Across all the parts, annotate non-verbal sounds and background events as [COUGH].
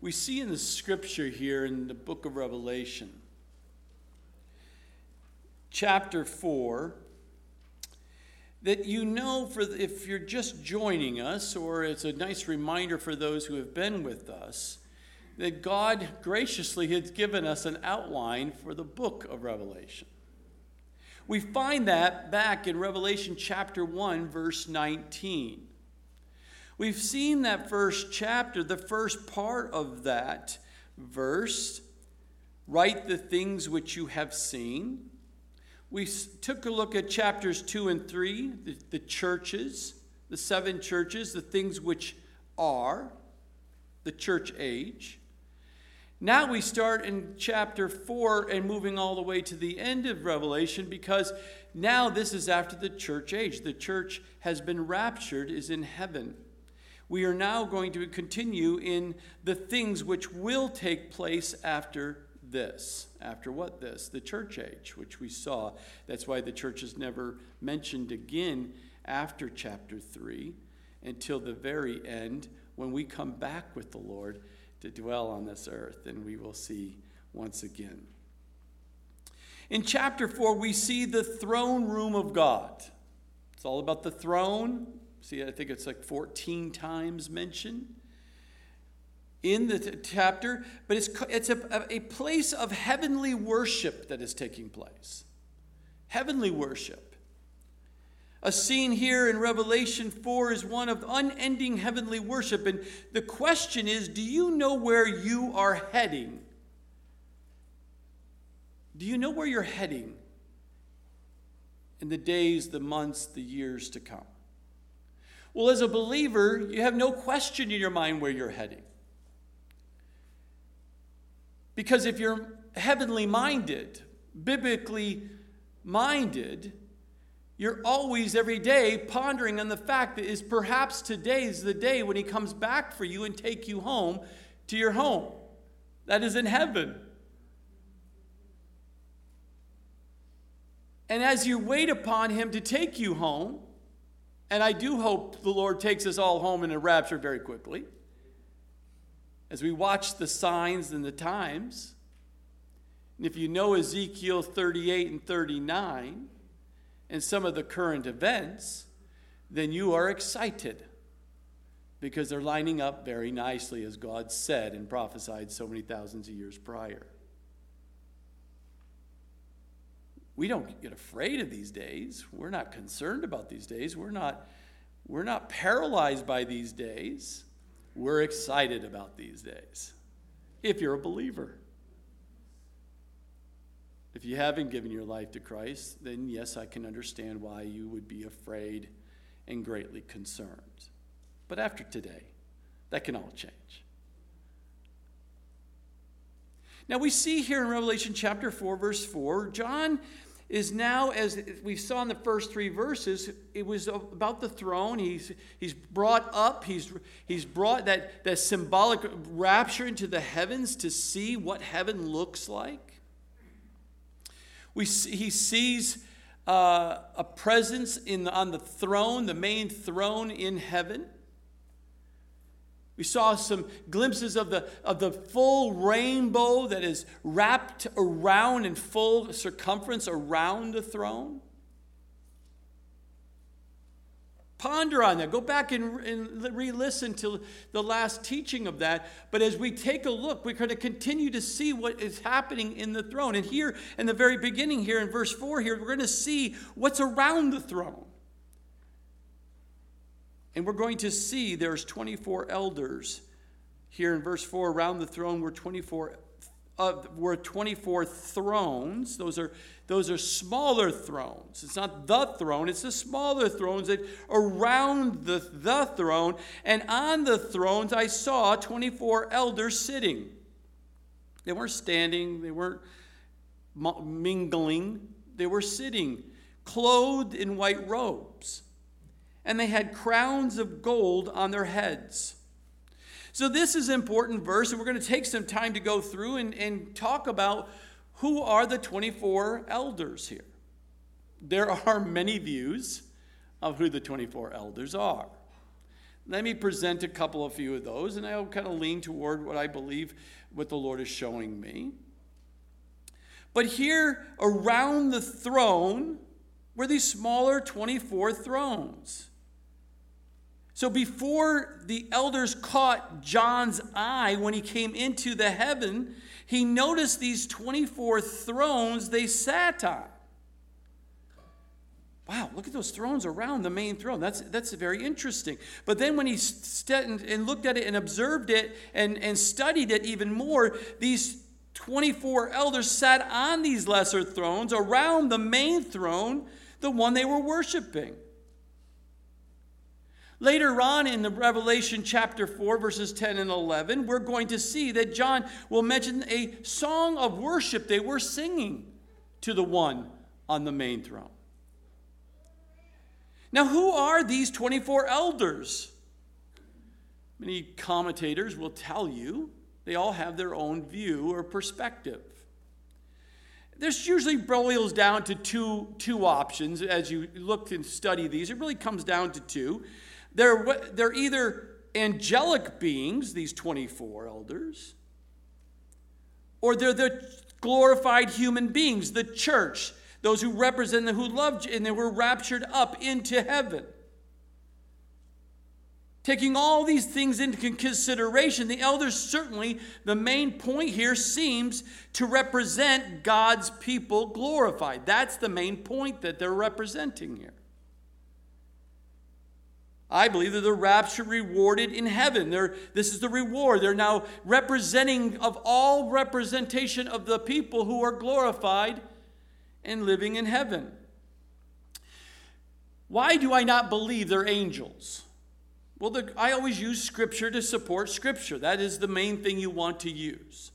we see in the scripture here in the book of Revelation, chapter 4, that you know for if you're just joining us or it's a nice reminder for those who have been with us that God graciously has given us an outline for the book of Revelation. We find that back in Revelation chapter 1 verse 19. We've seen that first chapter, the first part of that verse, write the things which you have seen we took a look at chapters 2 and 3, the, the churches, the seven churches, the things which are, the church age. Now we start in chapter 4 and moving all the way to the end of Revelation because now this is after the church age. The church has been raptured, is in heaven. We are now going to continue in the things which will take place after this. After what this? The church age, which we saw. That's why the church is never mentioned again after chapter 3 until the very end when we come back with the Lord to dwell on this earth and we will see once again. In chapter 4, we see the throne room of God. It's all about the throne. See, I think it's like 14 times mentioned in the t- chapter, but it's, it's a, a place of heavenly worship that is taking place. Heavenly worship. A scene here in Revelation 4 is one of unending heavenly worship. And the question is do you know where you are heading? Do you know where you're heading in the days, the months, the years to come? Well, as a believer, you have no question in your mind where you're heading. Because if you're heavenly minded, biblically minded, you're always every day pondering on the fact that is perhaps today is the day when he comes back for you and take you home to your home. That is in heaven. And as you wait upon him to take you home, and I do hope the Lord takes us all home in a rapture very quickly as we watch the signs and the times, and if you know Ezekiel 38 and 39 and some of the current events, then you are excited because they're lining up very nicely as God said and prophesied so many thousands of years prior. We don't get afraid of these days. We're not concerned about these days. We're not, we're not paralyzed by these days. We're excited about these days if you're a believer. If you haven't given your life to Christ, then yes, I can understand why you would be afraid and greatly concerned. But after today, that can all change. Now we see here in Revelation chapter 4, verse 4, John is now, as we saw in the first three verses, it was about the throne. He's, he's brought up, he's, he's brought that, that symbolic rapture into the heavens to see what heaven looks like. We see, he sees uh, a presence in on the throne, the main throne in heaven. We saw some glimpses of the, of the full rainbow that is wrapped around in full circumference around the throne. Ponder on that. Go back and, and re listen to the last teaching of that. But as we take a look, we're going to continue to see what is happening in the throne. And here, in the very beginning, here in verse 4, here, we're going to see what's around the throne. And we're going to see there's 24 elders here in verse 4 around the throne were 24 uh, were 24 thrones. Those are those are smaller thrones. It's not the throne it's the smaller thrones that around the, the throne. And on the thrones i saw 24 elders sitting. They weren't standing they weren't mingling. They were sitting clothed in white robes and they had crowns of gold on their heads. So, this is an important verse, and we're going to take some time to go through and, and talk about who are the 24 elders here. There [LAUGHS] are many views of who the 24 elders are. Let me present a couple of few of those, and I'll kind of lean toward what I believe what the Lord is showing me. But here around the throne were these smaller 24 thrones. So before the elders caught John's eye when he came into the heaven, he noticed these 24 thrones they sat on. Wow, look at those thrones around the main throne. That's, that's very interesting. But then when he stood and looked at it and observed it and, and studied it even more, these 24 elders sat on these lesser thrones around the main throne, the one they were worshiping. Later on in the Revelation chapter 4, verses 10 and 11, we're going to see that John will mention a song of worship they were singing to the one on the main throne. Now, who are these 24 elders? Many commentators will tell you they all have their own view or perspective. This usually boils down to two, two options as you look and study these. It really comes down to two. They're, they're either angelic beings, these 24 elders, or they're the glorified human beings, the church, those who represent them, who loved and they were raptured up into heaven. Taking all these things into consideration, the elders certainly, the main point here seems to represent God's people glorified. That's the main point that they're representing here. I believe that the rapture rewarded in heaven. They're, this is the reward. They're now representing of all representation of the people who are glorified and living in heaven. Why do I not believe they're angels? Well, the, I always use Scripture to support Scripture. That is the main thing you want to use.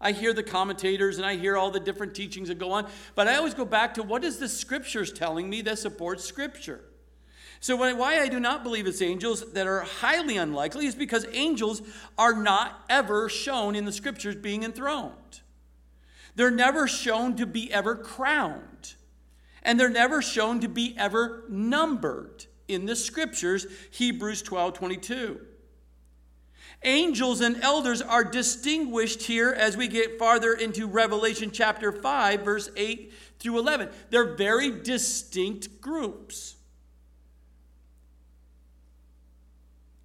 I hear the commentators and I hear all the different teachings that go on, but I always go back to what is the Scriptures telling me that supports Scripture? So, why I do not believe it's angels that are highly unlikely is because angels are not ever shown in the Scriptures being enthroned. They're never shown to be ever crowned. And they're never shown to be ever numbered in the scriptures, Hebrews 12 22. Angels and elders are distinguished here as we get farther into Revelation chapter 5, verse 8 through 11. They're very distinct groups.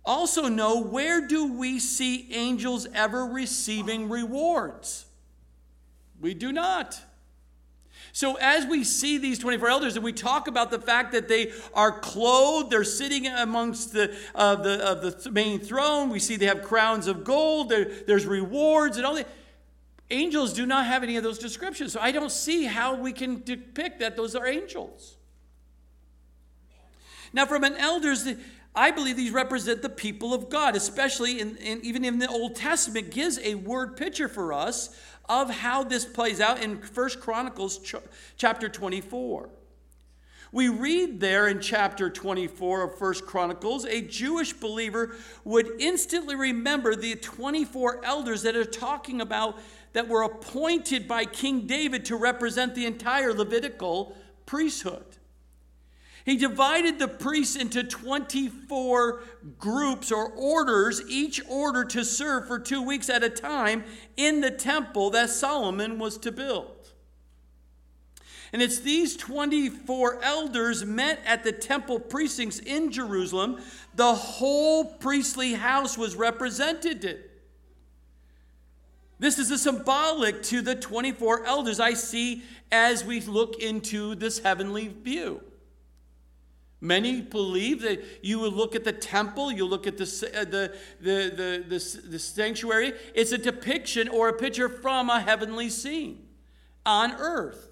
Also, know where do we see angels ever receiving rewards? We do not. So, as we see these 24 elders and we talk about the fact that they are clothed, they're sitting amongst the, uh, the, of the main throne, we see they have crowns of gold, there, there's rewards and all that. Angels do not have any of those descriptions. So, I don't see how we can depict that those are angels. Now, from an elder's, I believe these represent the people of God, especially in, in, even in the Old Testament, gives a word picture for us of how this plays out in First Chronicles ch- chapter 24. We read there in chapter 24 of First Chronicles, a Jewish believer would instantly remember the 24 elders that are talking about that were appointed by King David to represent the entire Levitical priesthood. He divided the priests into 24 groups or orders, each order to serve for two weeks at a time in the temple that Solomon was to build. And it's these 24 elders met at the temple precincts in Jerusalem. The whole priestly house was represented. This is a symbolic to the 24 elders I see as we look into this heavenly view. Many believe that you will look at the temple, you look at the, uh, the, the, the, the, the sanctuary. It's a depiction or a picture from a heavenly scene on earth.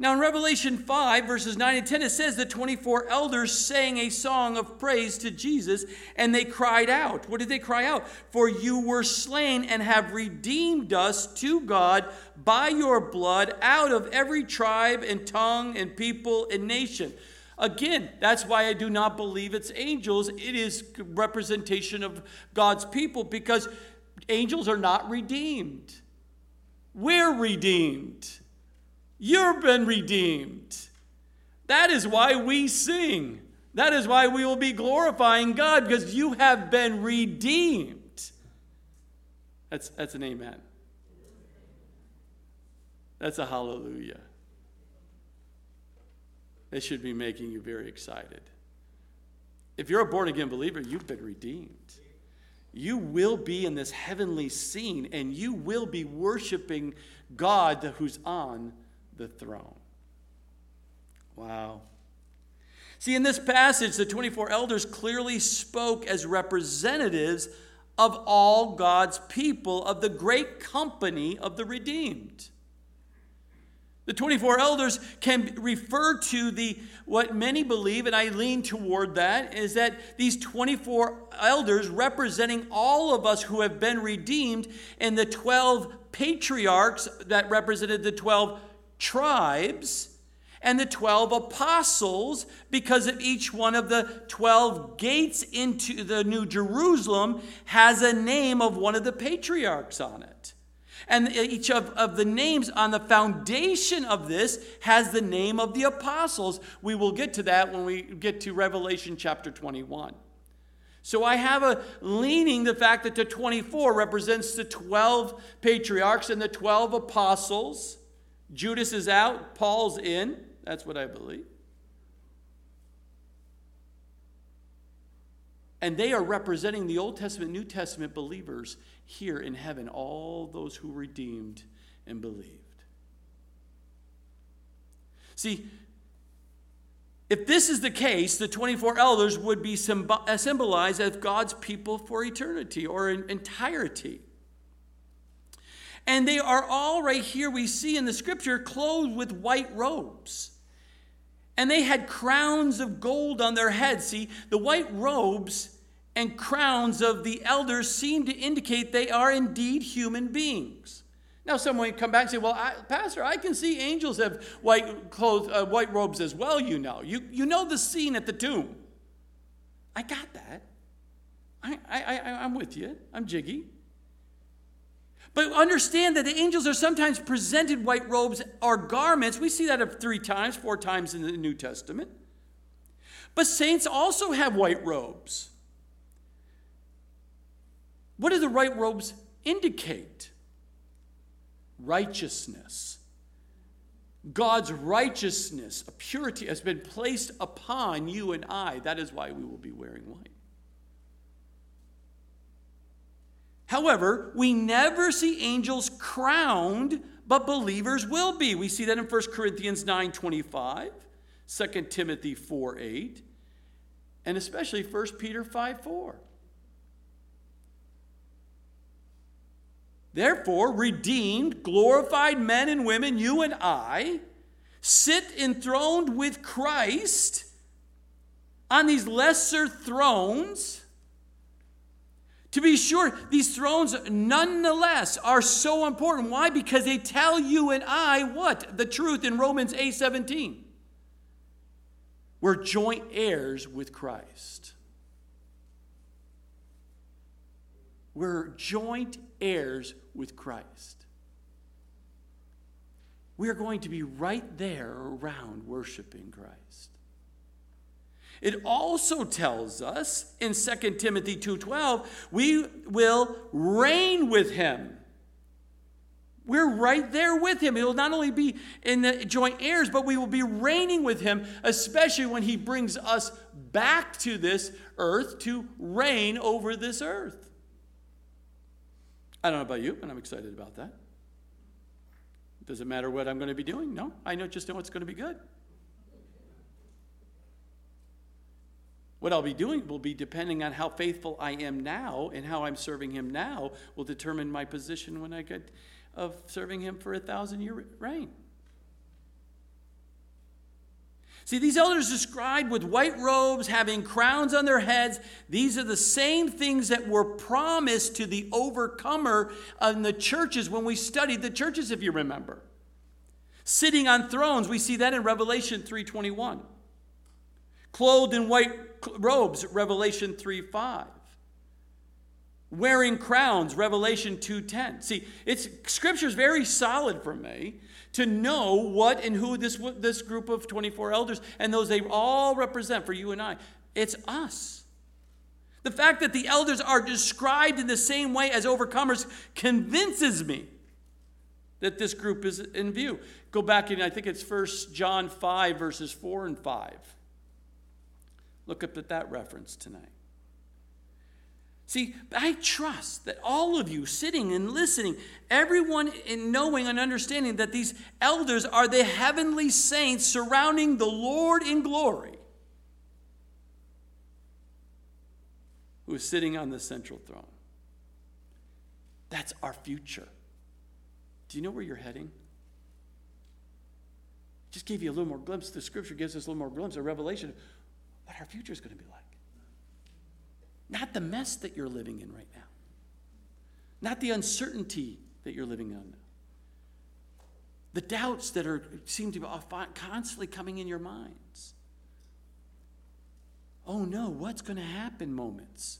Now, in Revelation 5, verses 9 and 10, it says the 24 elders sang a song of praise to Jesus, and they cried out. What did they cry out? For you were slain and have redeemed us to God by your blood out of every tribe and tongue and people and nation. Again, that's why I do not believe it's angels. It is representation of God's people because angels are not redeemed. We're redeemed. You've been redeemed. That is why we sing. That is why we will be glorifying God because you have been redeemed. That's, that's an amen. That's a hallelujah. That should be making you very excited. If you're a born again believer, you've been redeemed. You will be in this heavenly scene and you will be worshiping God who's on the throne. Wow. See, in this passage, the 24 elders clearly spoke as representatives of all God's people, of the great company of the redeemed. The 24 elders can refer to the what many believe, and I lean toward that, is that these 24 elders representing all of us who have been redeemed, and the 12 patriarchs that represented the 12 tribes, and the 12 apostles, because of each one of the 12 gates into the New Jerusalem, has a name of one of the patriarchs on it. And each of, of the names on the foundation of this has the name of the apostles. We will get to that when we get to Revelation chapter 21. So I have a leaning the fact that the 24 represents the 12 patriarchs and the 12 apostles. Judas is out, Paul's in. That's what I believe. And they are representing the Old Testament, New Testament believers here in heaven, all those who redeemed and believed. See, if this is the case, the 24 elders would be uh, symbolized as God's people for eternity or in entirety. And they are all right here, we see in the scripture, clothed with white robes. And they had crowns of gold on their heads. See, the white robes and crowns of the elders seem to indicate they are indeed human beings. Now, someone would come back and say, Well, I, Pastor, I can see angels have white, clothes, uh, white robes as well, you know. You, you know the scene at the tomb. I got that. I, I, I, I'm with you. I'm jiggy. But understand that the angels are sometimes presented white robes or garments. We see that three times, four times in the New Testament. But saints also have white robes. What do the white robes indicate? Righteousness. God's righteousness, a purity, has been placed upon you and I. That is why we will be wearing white. However, we never see angels crowned, but believers will be. We see that in 1 Corinthians 9 25, 2 Timothy 4 8, and especially 1 Peter 5 4. Therefore, redeemed, glorified men and women, you and I, sit enthroned with Christ on these lesser thrones to be sure, these thrones nonetheless are so important. Why? Because they tell you and I what? The truth in Romans 8 17. We're joint heirs with Christ. We're joint heirs with Christ. We are going to be right there around worshiping Christ. It also tells us in 2 Timothy 2:12, we will reign with him. We're right there with him. He will not only be in the joint heirs, but we will be reigning with him, especially when he brings us back to this earth to reign over this earth. I don't know about you, but I'm excited about that. Does it matter what I'm going to be doing? No, I know just know it's going to be good. What I'll be doing will be depending on how faithful I am now and how I'm serving Him now will determine my position when I get of serving Him for a thousand year reign. See, these elders described with white robes, having crowns on their heads, these are the same things that were promised to the overcomer in the churches when we studied the churches, if you remember. Sitting on thrones, we see that in Revelation 321. Clothed in white robes, Revelation 3 5. wearing crowns revelation 2.10 see it's scripture's very solid for me to know what and who this, this group of 24 elders and those they all represent for you and i. It's us. The fact that the elders are described in the same way as overcomers convinces me that this group is in view. Go back in i think it's first john 5 verses 4 and 5 look up at that reference tonight See, I trust that all of you sitting and listening, everyone in knowing and understanding that these elders are the heavenly saints surrounding the Lord in glory, who is sitting on the central throne. That's our future. Do you know where you're heading? Just gave you a little more glimpse. The scripture gives us a little more glimpse of revelation what our future is going to be like. Not the mess that you're living in right now, not the uncertainty that you're living on. The doubts that are seem to be constantly coming in your minds. Oh no, what's going to happen moments?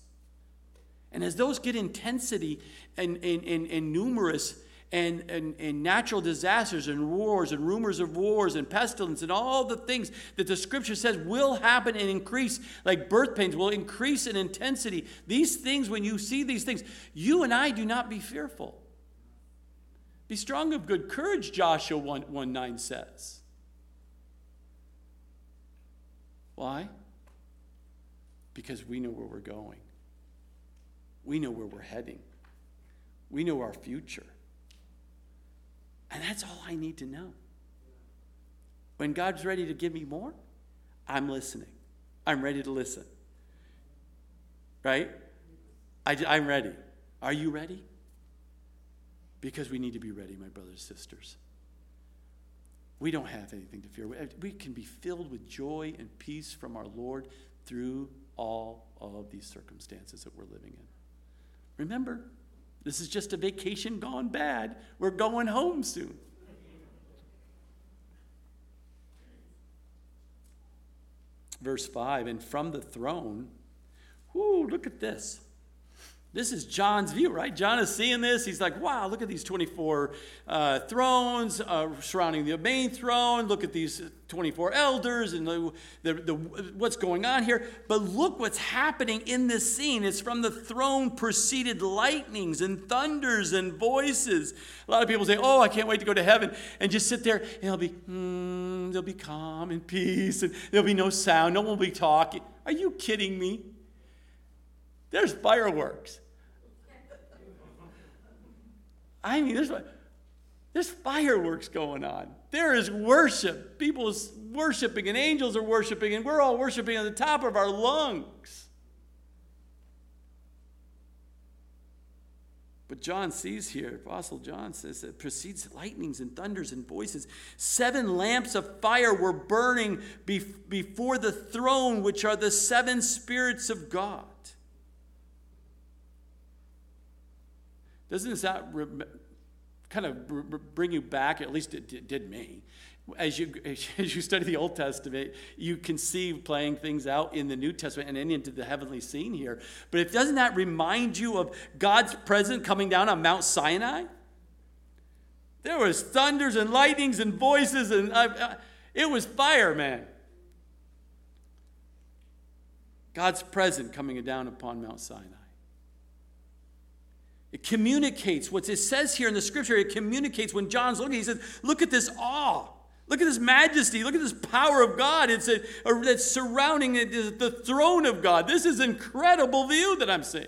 And as those get intensity and, and, and, and numerous, and, and, and natural disasters and wars and rumors of wars and pestilence and all the things that the scripture says will happen and increase, like birth pains, will increase in intensity. These things, when you see these things, you and I do not be fearful. Be strong of good courage, Joshua 1, 1 9 says. Why? Because we know where we're going. We know where we're heading. We know our future. And that's all I need to know. When God's ready to give me more, I'm listening. I'm ready to listen. Right? I, am ready. Are you ready? Because we need to be ready, my brothers and sisters. We don't have anything to fear. We can be filled with joy and peace from our Lord through all of these circumstances that we're living in. Remember, this is just a vacation gone bad. We're going home soon. Verse 5 And from the throne, whoo, look at this. This is John's view, right? John is seeing this. He's like, wow, look at these 24 uh, thrones uh, surrounding the main throne. Look at these 24 elders and the, the, the, what's going on here. But look what's happening in this scene. It's from the throne proceeded lightnings and thunders and voices. A lot of people say, oh, I can't wait to go to heaven and just sit there and it'll be, mm, there'll be calm and peace and there'll be no sound. No one will be talking. Are you kidding me? There's fireworks. I mean, there's, there's fireworks going on. There is worship. People are worshiping, and angels are worshiping, and we're all worshiping at the top of our lungs. But John sees here, Apostle John says it precedes lightnings and thunders and voices. Seven lamps of fire were burning before the throne, which are the seven spirits of God. Doesn't that re- kind of bring you back? At least it did me. As you, [LAUGHS] as you study the Old Testament, you can see playing things out in the New Testament and into the heavenly scene here. But doesn't that remind you of God's presence coming down on Mount Sinai? There was thunders and lightnings and voices, and uh, uh, it was fire, man. God's presence coming down upon Mount Sinai. It communicates what it says here in the scripture. It communicates when John's looking, he says, Look at this awe. Look at this majesty. Look at this power of God. It's a, a, that's surrounding the throne of God. This is incredible view that I'm seeing.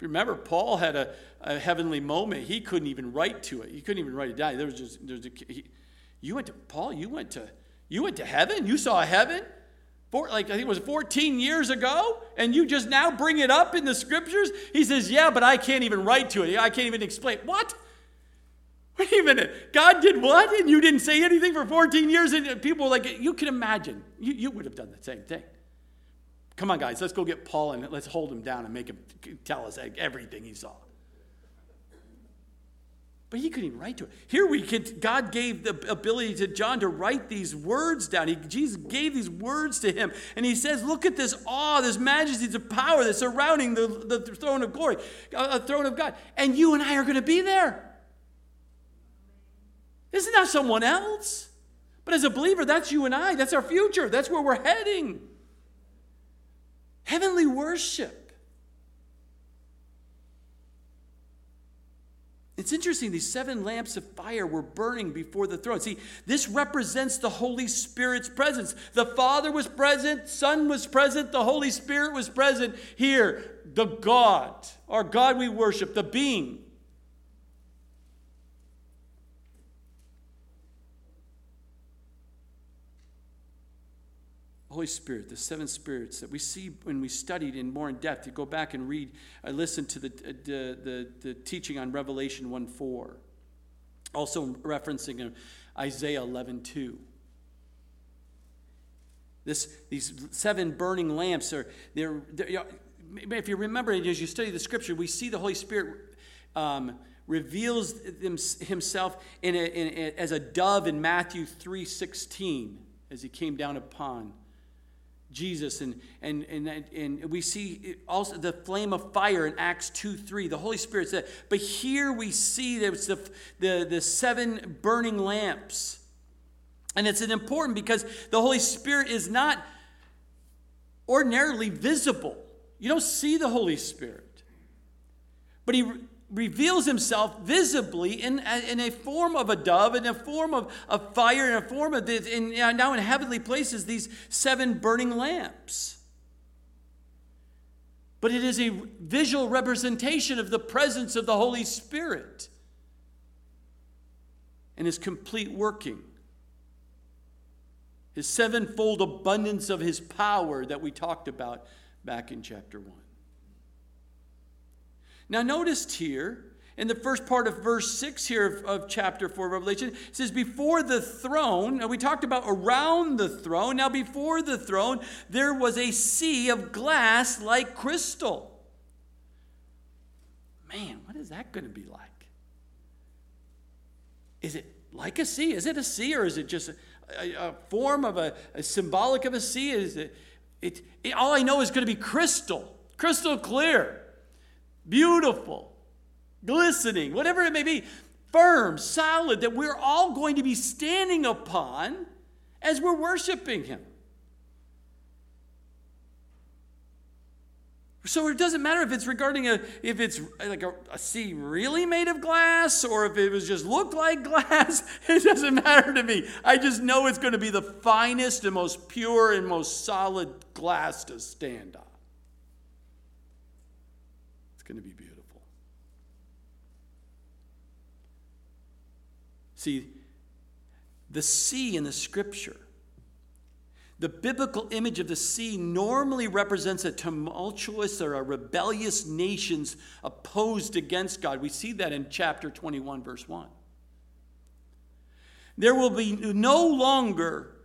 Remember, Paul had a, a, heavenly moment. He couldn't even write to it. He couldn't even write it down. There was just, there was a, he, you went to Paul. You went to, you went to heaven. You saw heaven. Four, like I think it was 14 years ago, and you just now bring it up in the scriptures? He says, Yeah, but I can't even write to it. I can't even explain. What? Wait a minute. God did what? And you didn't say anything for 14 years? And people were like, You can imagine. You, you would have done the same thing. Come on, guys, let's go get Paul and let's hold him down and make him tell us everything he saw. But he couldn't even write to it. Here we could, God gave the ability to John to write these words down. He, Jesus gave these words to him. And he says, Look at this awe, this majesty, this power that's surrounding the, the throne of glory, a uh, throne of God. And you and I are going to be there. This is not that someone else. But as a believer, that's you and I. That's our future. That's where we're heading. Heavenly worship. It's interesting, these seven lamps of fire were burning before the throne. See, this represents the Holy Spirit's presence. The Father was present, Son was present, the Holy Spirit was present here. The God, our God we worship, the being. Holy Spirit, the seven spirits that we see when we studied in more in depth. You go back and read, I listened to the, uh, the, the, the teaching on Revelation 1 4, also referencing Isaiah 11 2. This, these seven burning lamps are, they're, they're, if you remember as you study the scripture, we see the Holy Spirit um, reveals himself in a, in a, as a dove in Matthew 3 16 as he came down upon Jesus. And, and, and, and we see also the flame of fire in Acts 2 3. The Holy Spirit said, but here we see there's the, the, the seven burning lamps. And it's an important because the Holy Spirit is not ordinarily visible. You don't see the Holy Spirit. But he reveals himself visibly in, in a form of a dove, in a form of, of fire, in a form of this, in, now in heavenly places, these seven burning lamps. But it is a visual representation of the presence of the Holy Spirit and his complete working. His sevenfold abundance of his power that we talked about back in chapter 1. Now, notice here in the first part of verse 6 here of, of, chapter 4 of Revelation, it says, Before the throne, now we talked about around the throne. Now, before the throne, there was a sea of glass like crystal. Man, what is that going to be like? Is it like a sea? Is it a sea or is it just a, a, a form of a, a, symbolic of a sea? Is it, it, it all I know is going to be crystal, crystal clear beautiful, glistening, whatever it may be, firm, solid, that we're all going to be standing upon as we're worshiping Him. So it doesn't matter if it's regarding a if it's like a, a, sea really made of glass or if it was just looked like [LAUGHS] glass. It doesn't matter to me. I just know it's going to be the finest and most pure and most solid glass to stand on going to be beautiful. See, the sea in the scripture, the biblical image of the sea normally represents a tumultuous or a rebellious nations opposed against God. We see that in chapter 21, verse 1. There will be no longer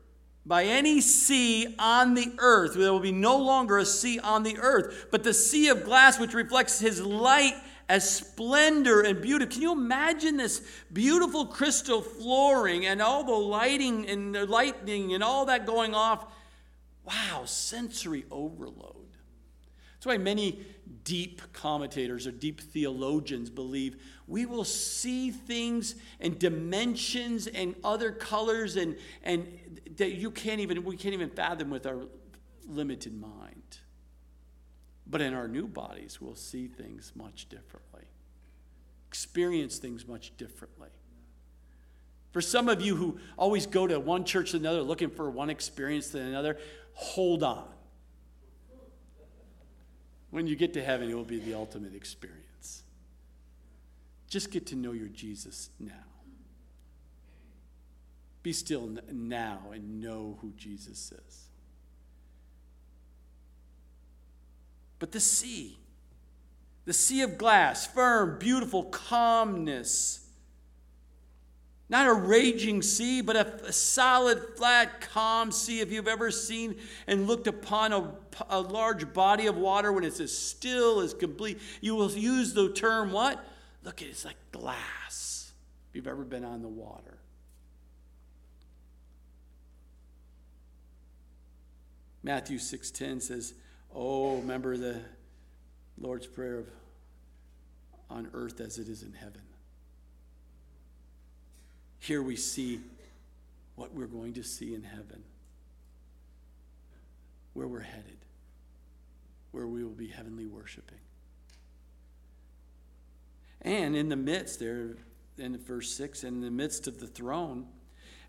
by any sea on the earth. There will be no longer a sea on the earth, but the sea of glass which reflects his light as splendor and beauty. Can you imagine this beautiful crystal flooring and all the lighting and the lightning and all that going off? Wow, sensory overload. That's why many deep commentators or deep theologians believe we will see things and dimensions and other colors and, and that you can't even we can't even fathom with our limited mind. But in our new bodies, we'll see things much differently, experience things much differently. For some of you who always go to one church to another looking for one experience to another, hold on. When you get to heaven, it will be the ultimate experience. Just get to know your Jesus now. Be still now and know who Jesus is. But the sea, the sea of glass, firm, beautiful calmness. Not a raging sea, but a, a, solid, flat, calm sea. If you've ever seen and looked upon a, a large body of water when it's as still as complete, you will use the term what? Look, it's like glass. if you've ever been on the water. Matthew 6:10 says, "Oh, remember the Lord's prayer of on earth as it is in heaven." Here we see what we're going to see in heaven. Where we're headed. Where we will be heavenly worshiping. And in the midst there in verse 6 in the midst of the throne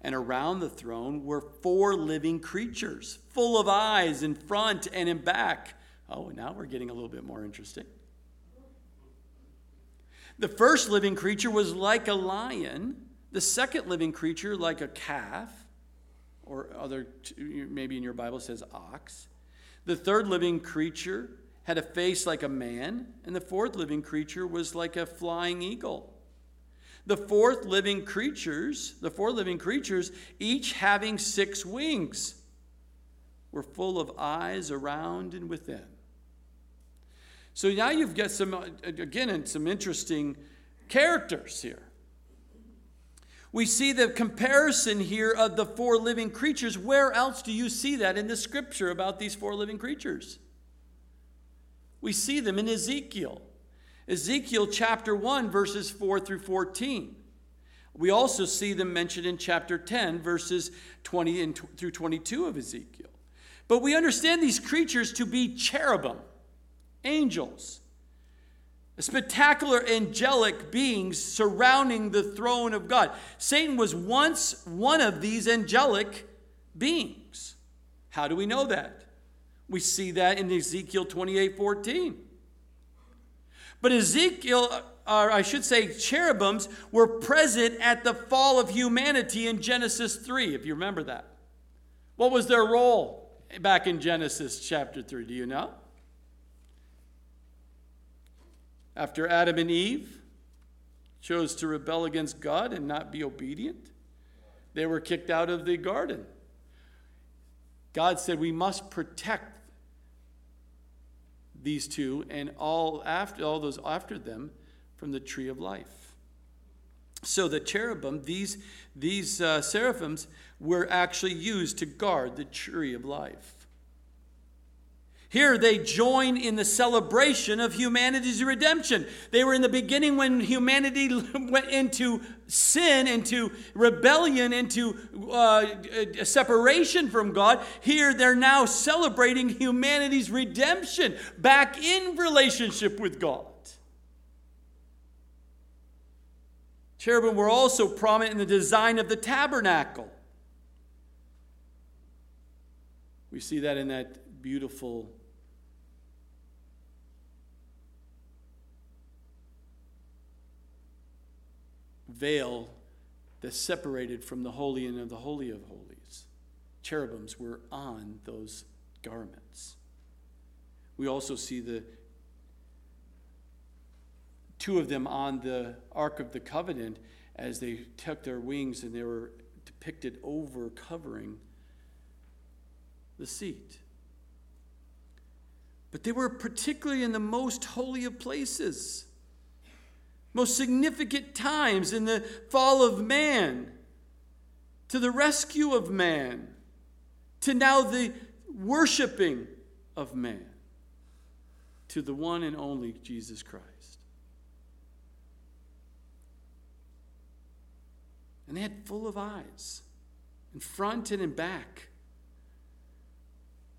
and around the throne were four living creatures, full of eyes in front and in back. Oh, now we're getting a little bit more interesting. The first living creature was like a lion, the second living creature like a calf, or other maybe in your Bible says ox. The third living creature had a face like a man, and the fourth living creature was like a flying eagle. The fourth living creatures, the four living creatures, each having six wings, were full of eyes around and within. So now you've got some, uh, again, some interesting characters here. We see the comparison here of the four living creatures. Where else do you see that in the scripture about these four living creatures? We see them in Ezekiel. Ezekiel chapter 1, verses 4 through 14. We also see them mentioned in chapter 10, verses 20 and through 22 of Ezekiel. But we understand these creatures to be cherubim, angels, spectacular angelic beings surrounding the throne of God. Satan was once one of these angelic beings. How do we know that? We see that in Ezekiel 28 14. But Ezekiel, or I should say, cherubims, were present at the fall of humanity in Genesis 3, if you remember that. What was their role back in Genesis chapter 3? Do you know? After Adam and Eve chose to rebel against God and not be obedient, they were kicked out of the garden. God said, We must protect these two and all after all those after them from the tree of life. So the cherubim, these these uh, seraphims, were actually used to guard the tree of life. Here they join in the celebration of humanity's redemption. They were in the beginning when humanity [LAUGHS] went into sin, into rebellion, into uh, separation from God. Here they're now celebrating humanity's redemption back in relationship with God. Cherubim were also prominent in the design of the tabernacle. We see that in that beautiful veil that separated from the holy and of the holy of holies. Cherubims were on those garments. We also see the two of them on the Ark of the Covenant as they took their wings and they were depicted over covering the seat. But they were particularly in the most holy of places most significant times in the fall of man, to the rescue of man, to now the worshiping of man, to the one and only Jesus Christ. And they had full of eyes, in front and in back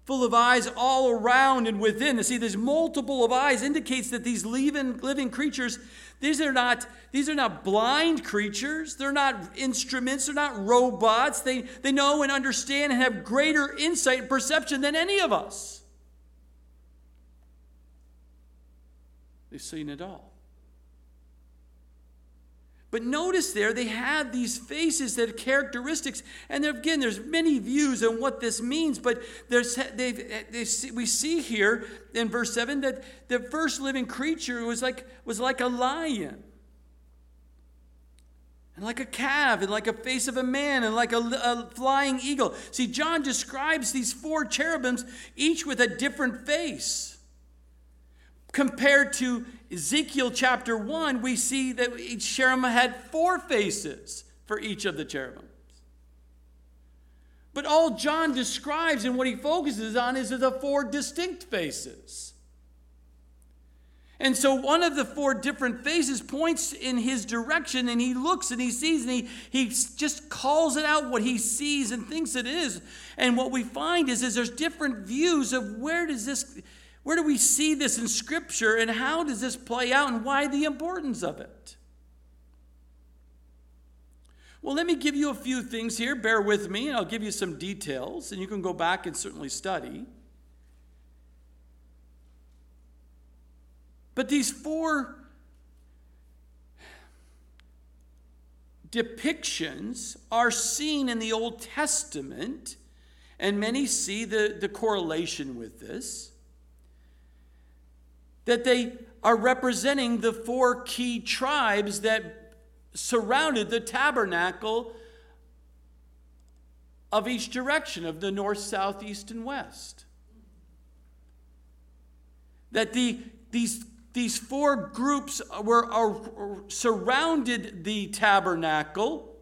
full of eyes all around and within. To see, there's multiple of eyes indicates that these living creatures, these are not these are not blind creatures. They're not instruments. They're not robots. They, they know and understand and have greater insight and perception than any of us. They've seen it all. But notice there, they have these faces that characteristics. And again, there's many views on what this means. But there's, they, they, we see here in verse 7 that the first living creature was like, was like a lion. And like a calf, and like a face of a man, and like a, a flying eagle. See, John describes these four cherubims, each with a different face. Compared to Ezekiel chapter 1, we see that each cherubim had four faces for each of the cherubim. But all John describes and what he focuses on is the four distinct faces. And so one of the four different faces points in his direction, and he looks and he sees and he, he just calls it out what he sees and thinks it is. And what we find is, is there's different views of where does this, where do we see this in Scripture and how does this play out and why the importance of it? Well, let me give you a few things here. Bear with me, and I'll give you some details, and you can go back and certainly study. But these four depictions are seen in the Old Testament, and many see the, the correlation with this. That they are representing the four key tribes that surrounded the tabernacle of each direction of the north, south, east, and west. That the, these these four groups were are, surrounded the tabernacle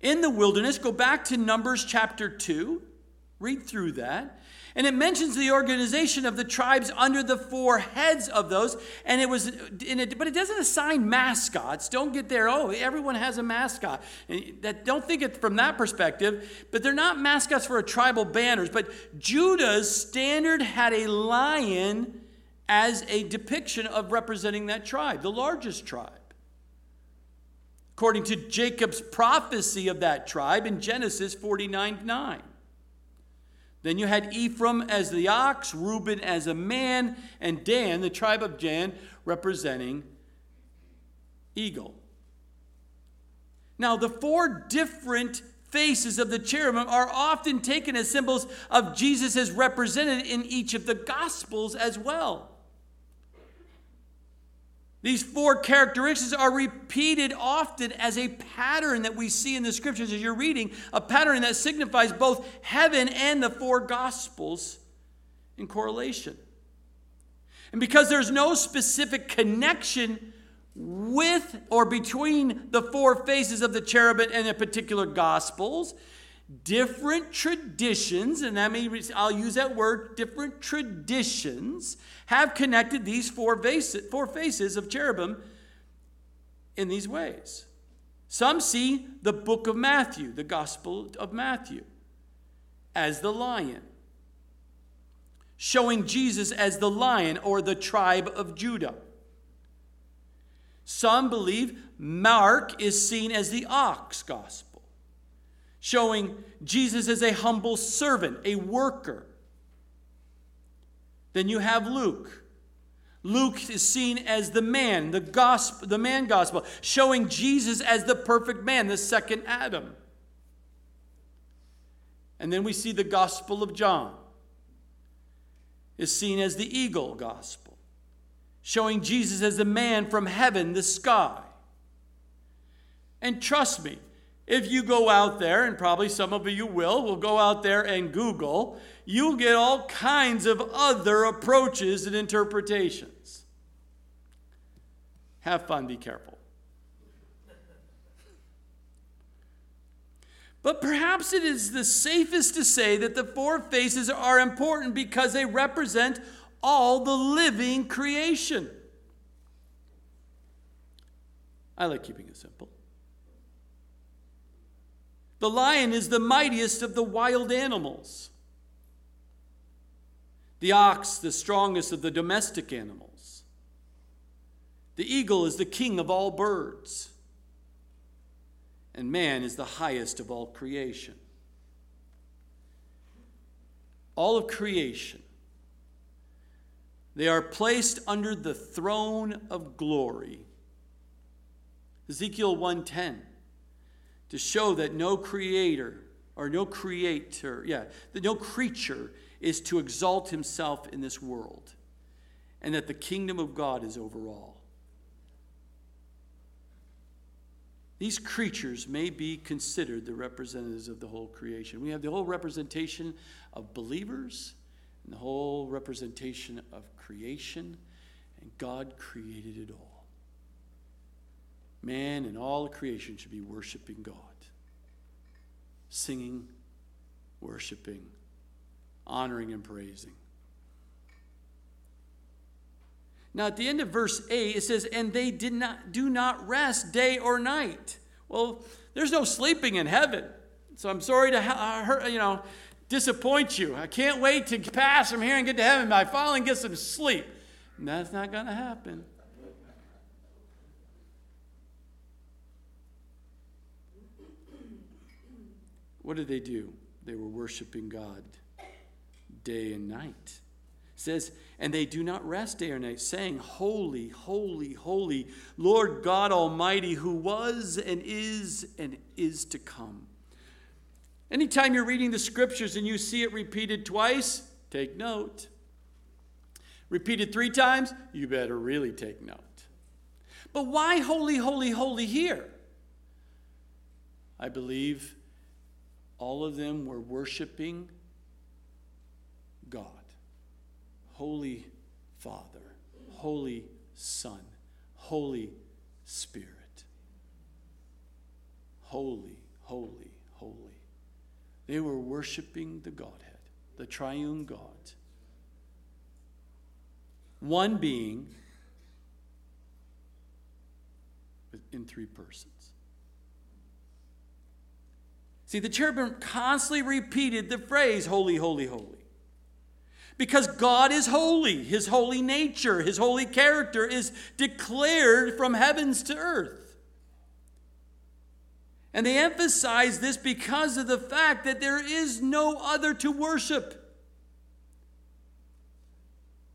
in the wilderness. Go back to Numbers chapter 2, read through that. And it mentions the organization of the tribes under the four heads of those. And it was in it, but it doesn't assign mascots. Don't get there. Oh, everyone has a mascot. That, don't think it from that perspective. But they're not mascots for a tribal banners. But Judah's standard had a lion as a depiction of representing that tribe, the largest tribe. According to Jacob's prophecy of that tribe in Genesis 49 9. Then you had Ephraim as the ox, Reuben as a man, and Dan, the tribe of Dan, representing eagle. Now, the four different faces of the cherubim are often taken as symbols of Jesus as represented in each of the gospels as well. These four characteristics are repeated often as a pattern that we see in the scriptures as you're reading, a pattern that signifies both heaven and the four gospels in correlation. And because there's no specific connection with or between the four faces of the cherubim and the particular gospels, different traditions, and that means I'll use that word, different traditions have connected these four, four faces of cherubim in these ways. Some see the book of Matthew, the Gospel of Matthew, as the lion, showing Jesus as the lion or the tribe of Judah. Some believe Mark is seen as the ox gospel showing Jesus as a humble servant, a worker. Then you have Luke. Luke is seen as the man, the gospel, the man gospel, showing Jesus as the perfect man, the second Adam. And then we see the gospel of John is seen as the eagle gospel, showing Jesus as the man from heaven, the sky. And trust me, if you go out there, and probably some of you will, will go out there and Google, you'll get all kinds of other approaches and interpretations. Have fun, be careful. But perhaps it is the safest to say that the four faces are important because they represent all the living creation. I like keeping it simple. The lion is the mightiest of the wild animals. The ox, the strongest of the domestic animals. The eagle is the king of all birds. And man is the highest of all creation. All of creation. They are placed under the throne of glory. Ezekiel 110 to show that no creator or no creator, yeah, that no creature is to exalt himself in this world, and that the kingdom of God is over all. These creatures may be considered the representatives of the whole creation. We have the whole representation of believers, and the whole representation of creation, and God created it all. Man and all creation should be worshiping God, singing, worshiping, honoring, and praising. Now, at the end of verse 8, it says, And they did not do not rest day or night. Well, there's no sleeping in heaven. So I'm sorry to uh, hurt, you know, disappoint you. I can't wait to pass from here and get to heaven. I finally get some sleep. And that's not going to happen. What did they do? They were worshiping God day and night. It says, and they do not rest day or night, saying, Holy, holy, holy, Lord God Almighty, who was and is and is to come. Anytime you're reading the scriptures and you see it repeated twice, take note. Repeated three times, you better really take note. But why holy, holy, holy here? I believe all of them were worshiping God. Holy Father, Holy Son, Holy Spirit. Holy, holy, holy. They were worshiping the Godhead, the triune God. One being in three persons. See, the cherubim constantly repeated the phrase, Holy, holy, holy. Because God is holy. His holy nature, His holy character is declared from heavens to earth. And they emphasize this because of the fact that there is no other to worship.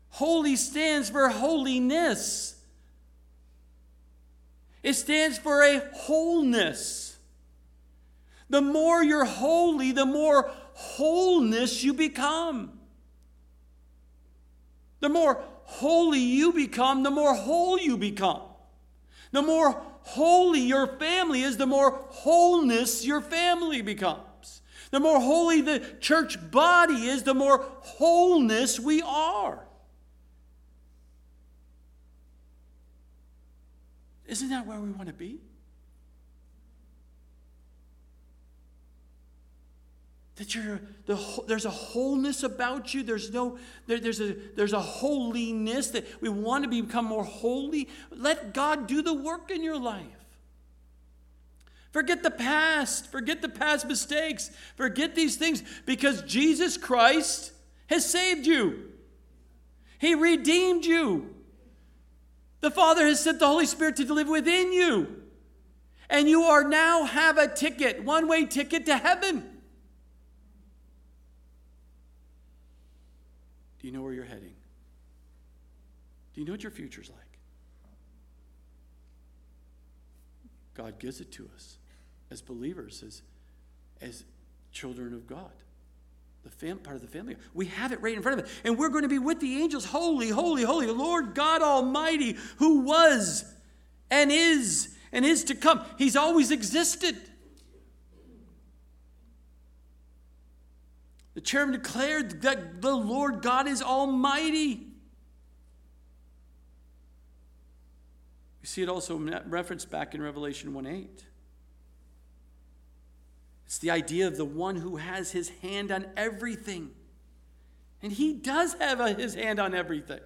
Holy stands for holiness, it stands for a wholeness. The more you're holy, the more wholeness you become. The more holy you become, the more whole you become. The more holy your family is, the more wholeness your family becomes. The more holy the church body is, the more wholeness we are. Isn't that where we want to be? That you're the, there's a wholeness about you. There's no there, there's a there's a holiness that we want to become more holy. Let god do the work in your life. Forget the past. Forget the past mistakes. Forget these things because jesus christ has saved you. He redeemed you. The father has sent the holy spirit to live within you. And you are now have a ticket one way ticket to heaven Do you know where you're heading? Do you know what your future's like? God gives it to us as believers, as, as children of God. The fam- part of the family. We have it right in front of us. And we're going to be with the angels. Holy, holy, holy, Lord God Almighty, who was and is and is to come. He's always existed. The cherubim declared that the Lord God is almighty. We see it also referenced back in Revelation 1 8. It's the idea of the one who has his hand on everything. And he does have a, his hand on everything.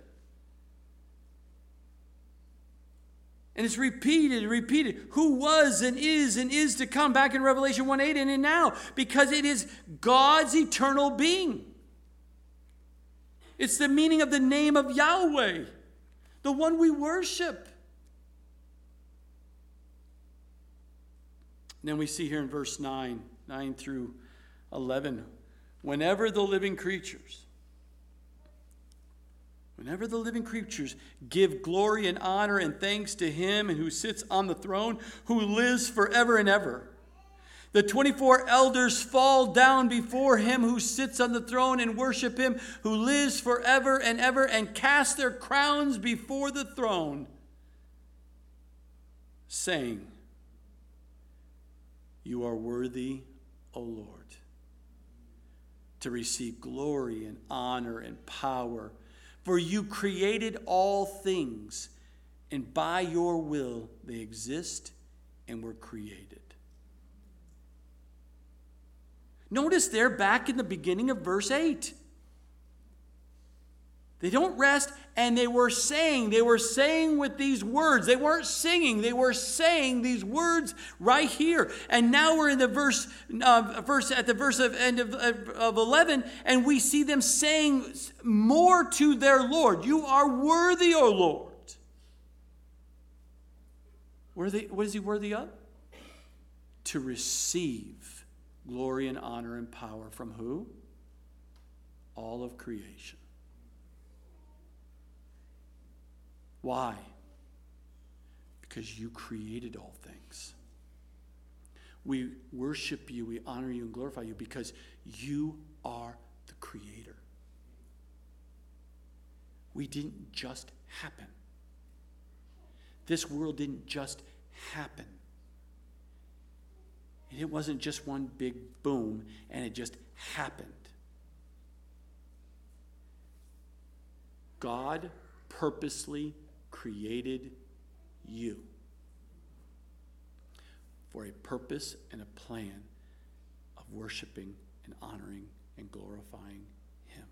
And it's repeated repeated. Who was and is and is to come back in Revelation 1 8 and in now, because it is God's eternal being. It's the meaning of the name of Yahweh, the one we worship. And then we see here in verse 9, 9 through 11, whenever the living creatures, Whenever the living creatures give glory and honor and thanks to him and who sits on the throne, who lives forever and ever. The 24 elders fall down before him who sits on the throne and worship him who lives forever and ever and cast their crowns before the throne, saying, You are worthy, O Lord, to receive glory and honor and power. For you created all things, and by your will they exist and were created. Notice there back in the beginning of verse 8. They don't rest, and they were saying, they were saying with these words. They weren't singing, they were saying these words right here. And now we're in the verse, uh, verse at the verse of end of, of 11, and we see them saying more to their Lord. You are worthy, O Lord. Worthy, what is he worthy of? To receive glory and honor and power from who? All of creation. Why? Because you created all things. We worship you, we honor you, and glorify you because you are the creator. We didn't just happen. This world didn't just happen. And it wasn't just one big boom and it just happened. God purposely created you for a purpose and a plan of worshiping and honoring and glorifying Him.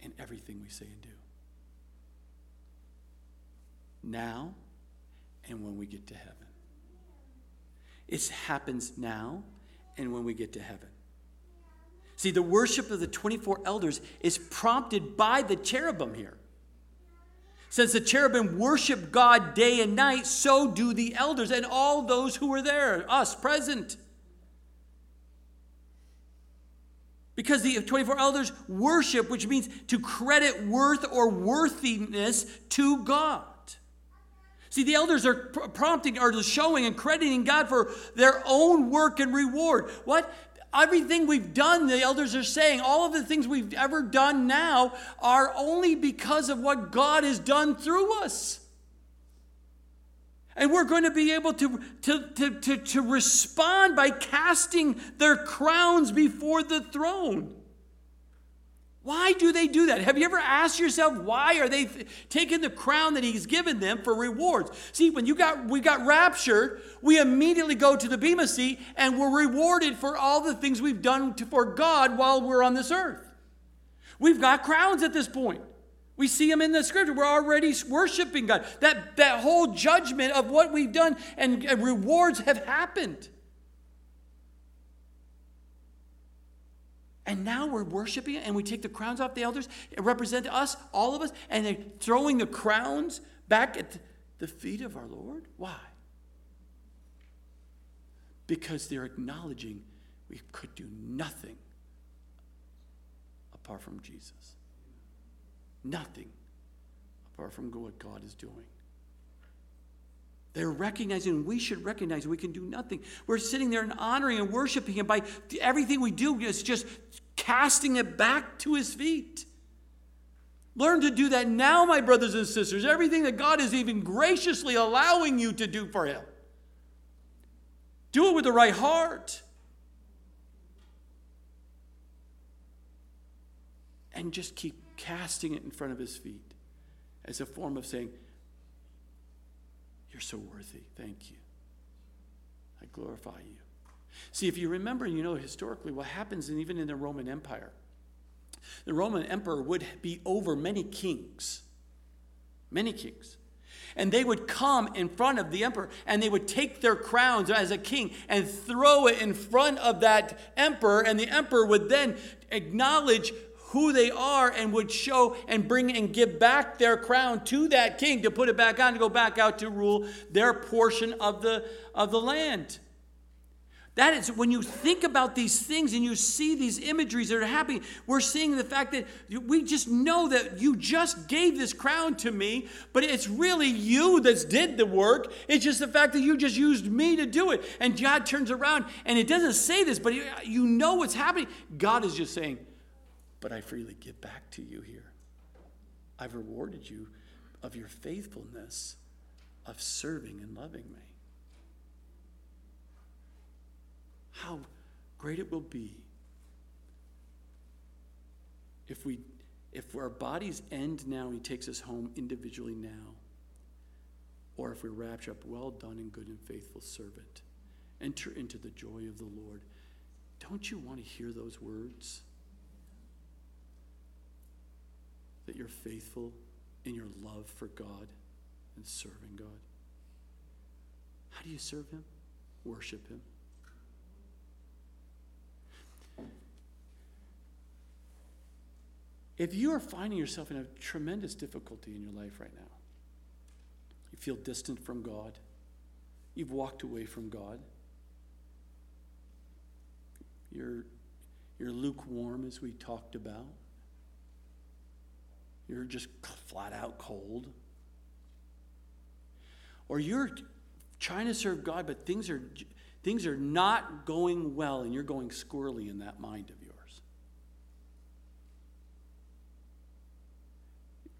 In everything we say and do. Now and when we get to heaven. It happens now and when we get to heaven. See, the worship of the 24 elders is prompted by the cherubim here. Since the cherubim worship God day and night, so do the elders and all those who are there, us present. Because the 24 elders worship, which means to credit worth or worthiness to God. See, the elders are prompting, are showing and crediting God for their own work and reward. What? Everything we've done, the elders are saying, all of the things we've ever done now are only because of what God has done through us. And we're going to be able to, to, to, to, to respond by casting their crowns before the throne. Why do they do that? Have you ever asked yourself why are they taking the crown that he's given them for rewards? See, when you got we got raptured, we immediately go to the bema seat and we're rewarded for all the things we've done to, for God while we're on this earth. We've got crowns at this point. We see them in the scripture. We're already worshiping God. That, that whole judgment of what we've done and, and rewards have happened. And now we're worshiping and we take the crowns off the elders and represent us, all of us, and they're throwing the crowns back at the feet of our Lord. Why? Because they're acknowledging we could do nothing apart from Jesus. Nothing apart from what God is doing. They're recognizing, we should recognize we can do nothing. We're sitting there and honoring and worshiping Him by everything we do is just casting it back to His feet. Learn to do that now, my brothers and sisters. Everything that God is even graciously allowing you to do for Him. Do it with the right heart. And just keep casting it in front of His feet as a form of saying, you're so worthy. Thank you. I glorify you. See, if you remember, and you know historically what happens, and even in the Roman Empire, the Roman emperor would be over many kings, many kings. And they would come in front of the emperor and they would take their crowns as a king and throw it in front of that emperor. And the emperor would then acknowledge who they are and would show and bring and give back their crown to that king to put it back on to go back out to rule their portion of the, of the land. That is, when you think about these things and you see these imageries that are happening, we're seeing the fact that we just know that you just gave this crown to me, but it's really you that's did the work. It's just the fact that you just used me to do it. And God turns around and it doesn't say this, but you know what's happening. God is just saying, but I freely give back to you here. I've rewarded you of your faithfulness of serving and loving me. how great it will be if we if our bodies end now he takes us home individually now or if we rapture up well done and good and faithful servant enter into the joy of the lord don't you want to hear those words that you're faithful in your love for god and serving god? How do you serve him? Worship him. If you are finding yourself in a tremendous difficulty in your life right now, you feel distant from God, you've walked away from God, you're, you're lukewarm, as we talked about, you're just flat out cold, or you're trying to serve God, but things are, things are not going well, and you're going squirrely in that mind of yours.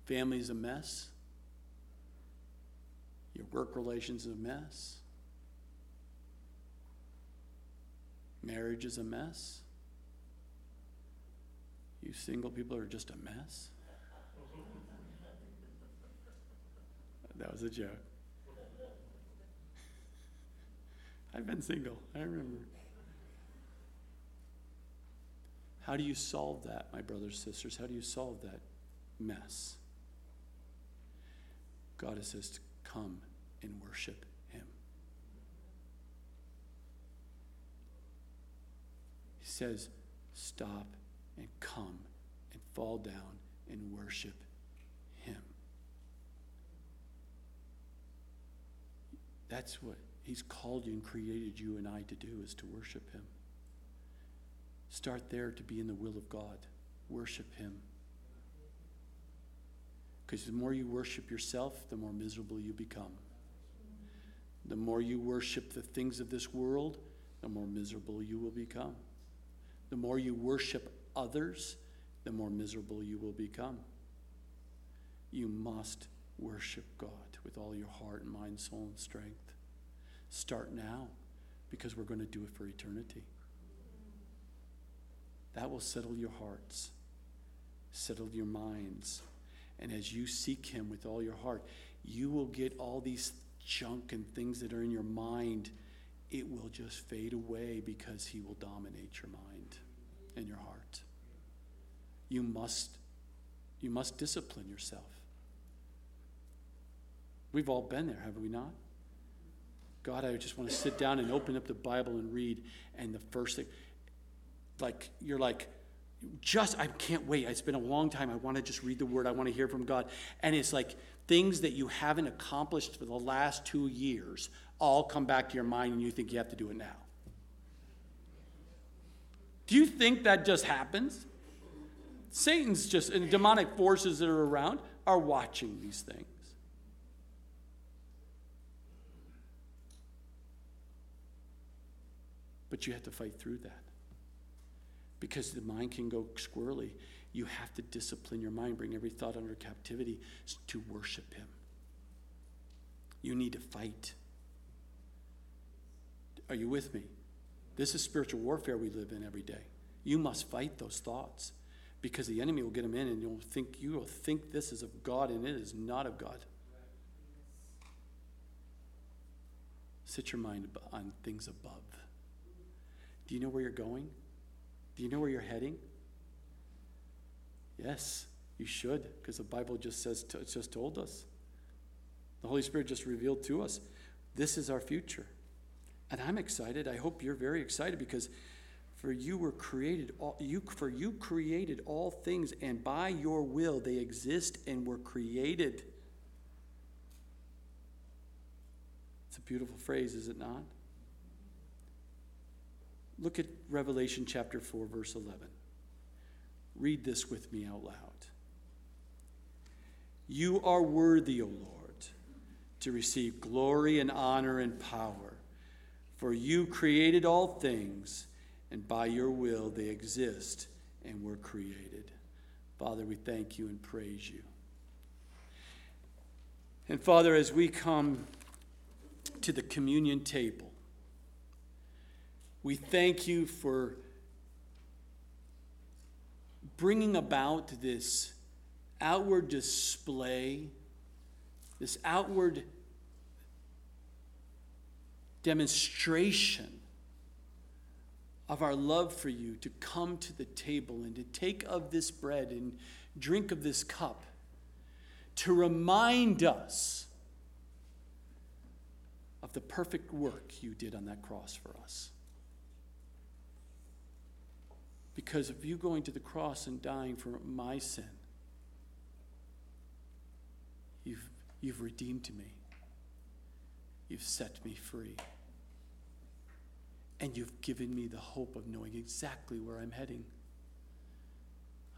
Family's a mess. Your work relations is a mess. Marriage is a mess. You single people are just a mess. That was a joke. I've been single, I remember. How do you solve that, my brothers sisters? How do you solve that mess? God says to come and worship Him. He says, stop and come and fall down and worship Him. That's what He's called you and created you and I to do is to worship Him. Start there to be in the will of God. Worship Him. Because the more you worship yourself, the more miserable you become. The more you worship the things of this world, the more miserable you will become. The more you worship others, the more miserable you will become. You must worship God with all your heart and mind, soul, and strength. Start now because we're going to do it for eternity. That will settle your hearts, settle your minds. And as you seek Him with all your heart, you will get all these junk and things that are in your mind. It will just fade away because He will dominate your mind and your heart. You must, you must discipline yourself. We've all been there, have we not? God, I just want to sit down and open up the Bible and read, and the first thing, like, you're like, just I can't wait. It's been a long time. I want to just read the word. I want to hear from God. And it's like things that you haven't accomplished for the last two years all come back to your mind and you think you have to do it now. Do you think that just happens? Satan's just and demonic forces that are around are watching these things. But you have to fight through that because the mind can go squirrely. You have to discipline your mind, bring every thought under captivity to worship Him. You need to fight. Are you with me? This is spiritual warfare we live in every day. You must fight those thoughts because the enemy will get them in and you'll think you will think this is of God and it is not of God. Set your mind on things above. Do you know where you're going? Do you know where you're heading? Yes, you should, because the Bible just says, it's just told us. The Holy Spirit just revealed to us this is our future. And I'm excited. I hope you're very excited because for you were created all, you for you created all things and by your will they exist and were created. It's a beautiful phrase, is it not? Look at Revelation chapter 4, verse 11. Read this with me out loud. You are worthy, O Lord, to receive glory and honor and power, for you created all things, and by your will they exist and were created. Father, we thank you and praise you. And Father, as we come to the communion table, We thank you for bringing about this outward display, this outward demonstration of our love for you to come to the table and to take of this bread and drink of this cup, to remind us of the perfect work you did on that cross for us. Because of you going to the cross and dying for my sin, you've, you've redeemed me, you've set me free. And you've given me the hope of knowing exactly where I'm heading.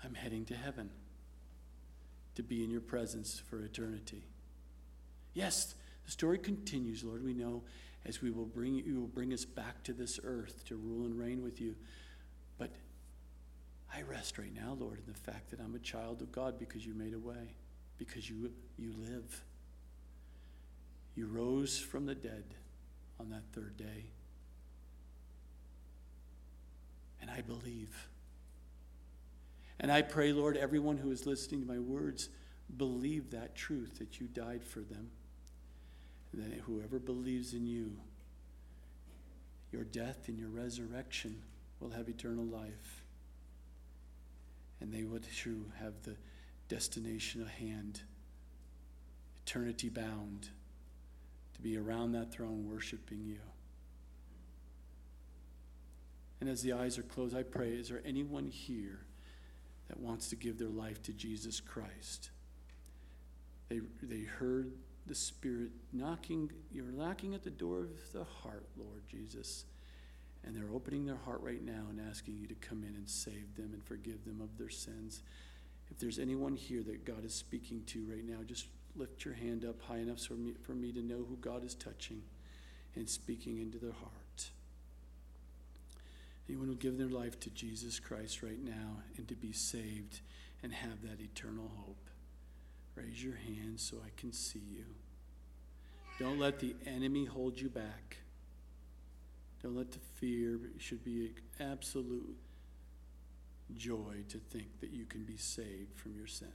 I'm heading to heaven to be in your presence for eternity. Yes, the story continues, Lord, we know, as we will bring you will bring us back to this earth to rule and reign with you. Rest right now, Lord, in the fact that I'm a child of God because you made a way, because you you live. You rose from the dead on that third day. And I believe. And I pray, Lord, everyone who is listening to my words, believe that truth that you died for them. And that whoever believes in you, your death and your resurrection will have eternal life. And they would too have the destination at hand, eternity bound, to be around that throne worshiping you. And as the eyes are closed, I pray, is there anyone here that wants to give their life to Jesus Christ? They, they heard the Spirit knocking, you're knocking at the door of the heart, Lord Jesus. And they're opening their heart right now and asking you to come in and save them and forgive them of their sins. If there's anyone here that God is speaking to right now, just lift your hand up high enough for me, for me to know who God is touching and speaking into their heart. Anyone will give their life to Jesus Christ right now and to be saved and have that eternal hope. Raise your hand so I can see you. Don't let the enemy hold you back. Don't let the fear, it should be absolute joy to think that you can be saved from your sin.